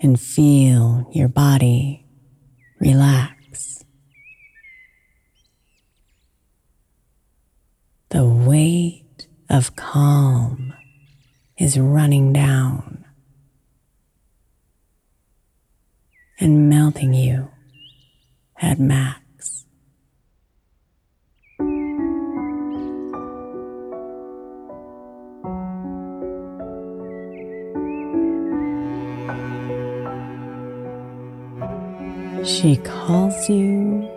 and feel your body relax. The weight of calm is running down and melting you at max. She calls you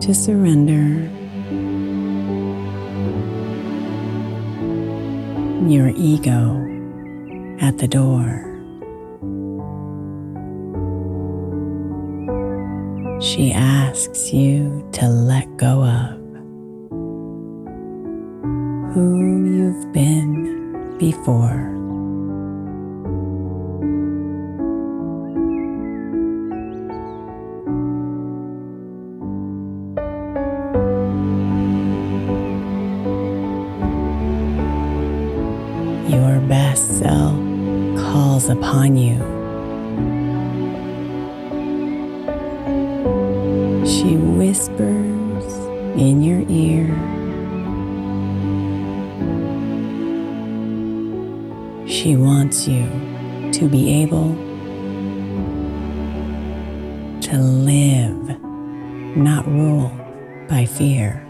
to surrender. Your ego at the door. She asks you to let go of who you've been before. Upon you. She whispers in your ear. She wants you to be able to live, not rule by fear.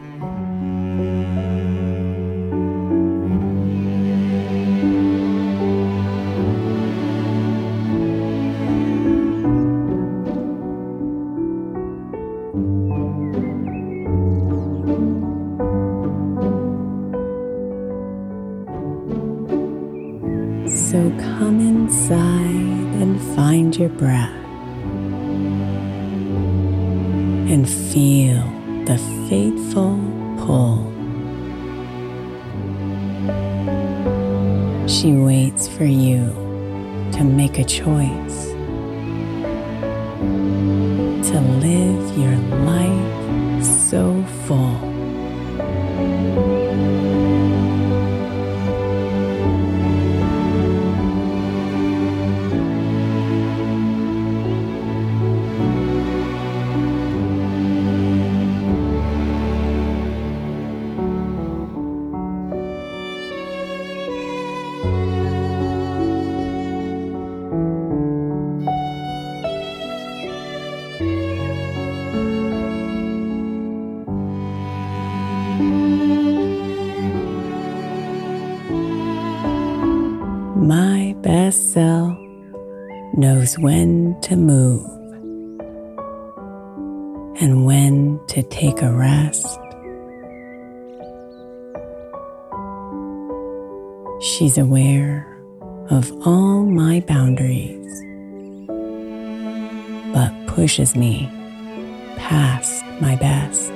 Your breath and feel the fateful pull. She waits for you to make a choice to live your life so full. Best self knows when to move and when to take a rest. She's aware of all my boundaries, but pushes me past my best.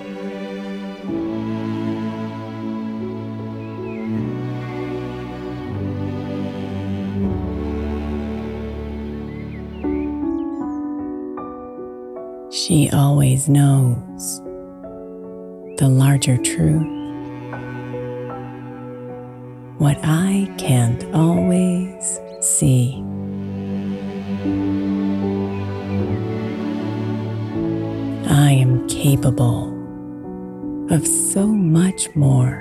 She always knows the larger truth. What I can't always see. I am capable of so much more.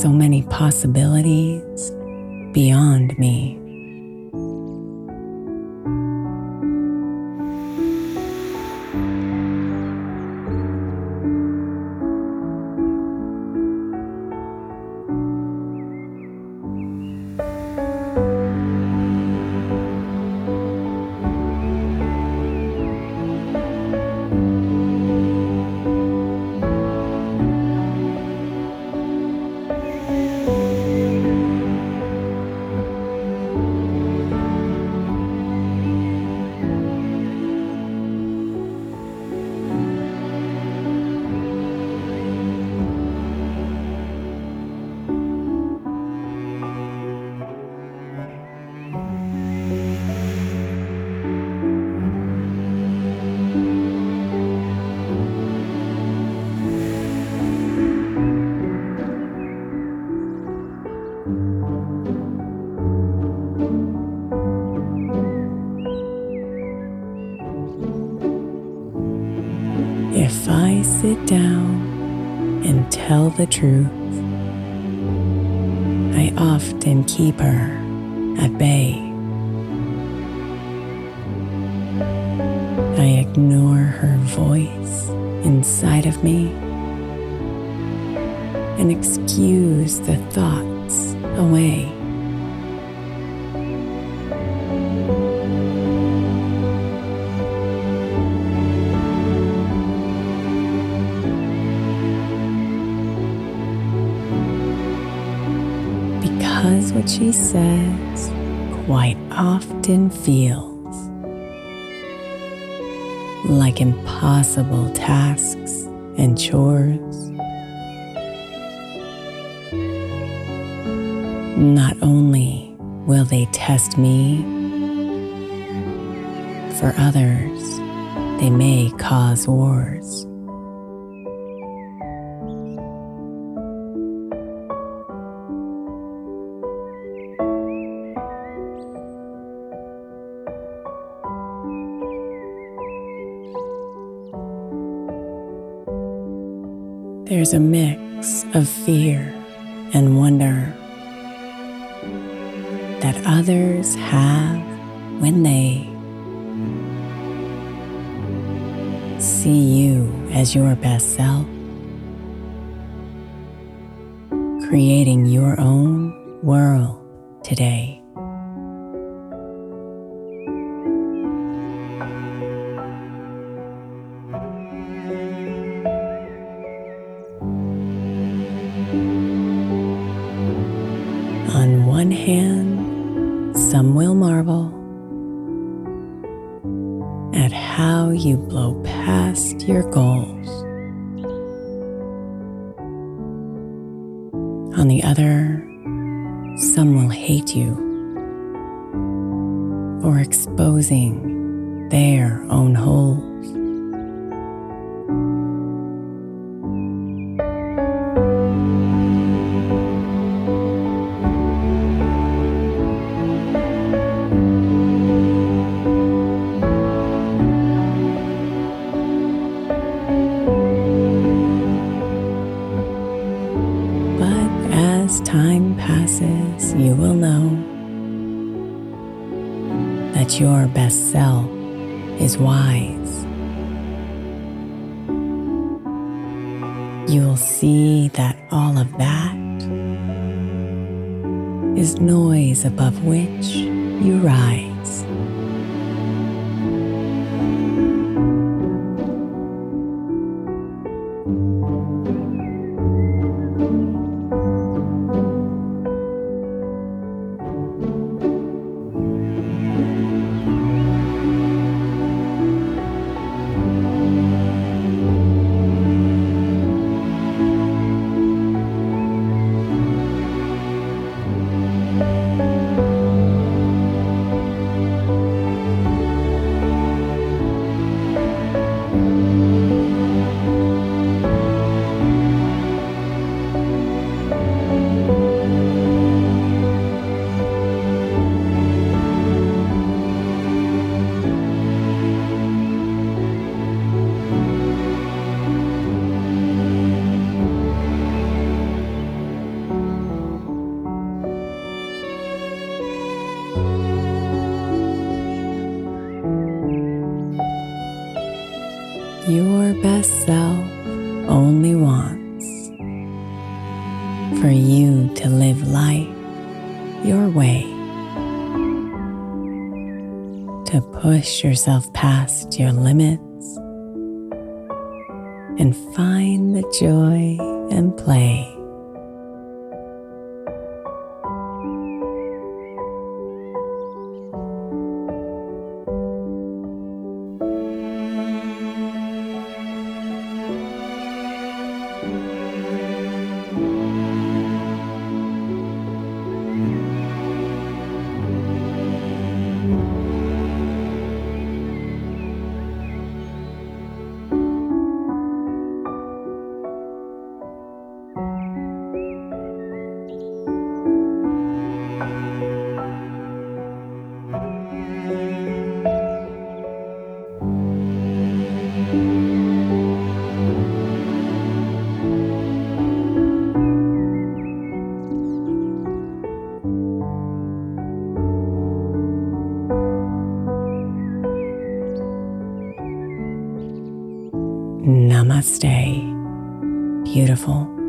So many possibilities beyond me. Truth, I often keep her at bay. I ignore her voice inside of me and excuse the thoughts away. She says quite often feels like impossible tasks and chores. Not only will they test me, for others, they may cause wars. There's a mix of fear and wonder that others have when they see you as your best self, creating your own world today. One hand, some will marvel at how you blow past your goals. On the other, some will hate you for exposing their own holes. Is noise above which you rise. Your best self only wants for you to live life your way, to push yourself past your limits and find the joy and play. Namaste, beautiful.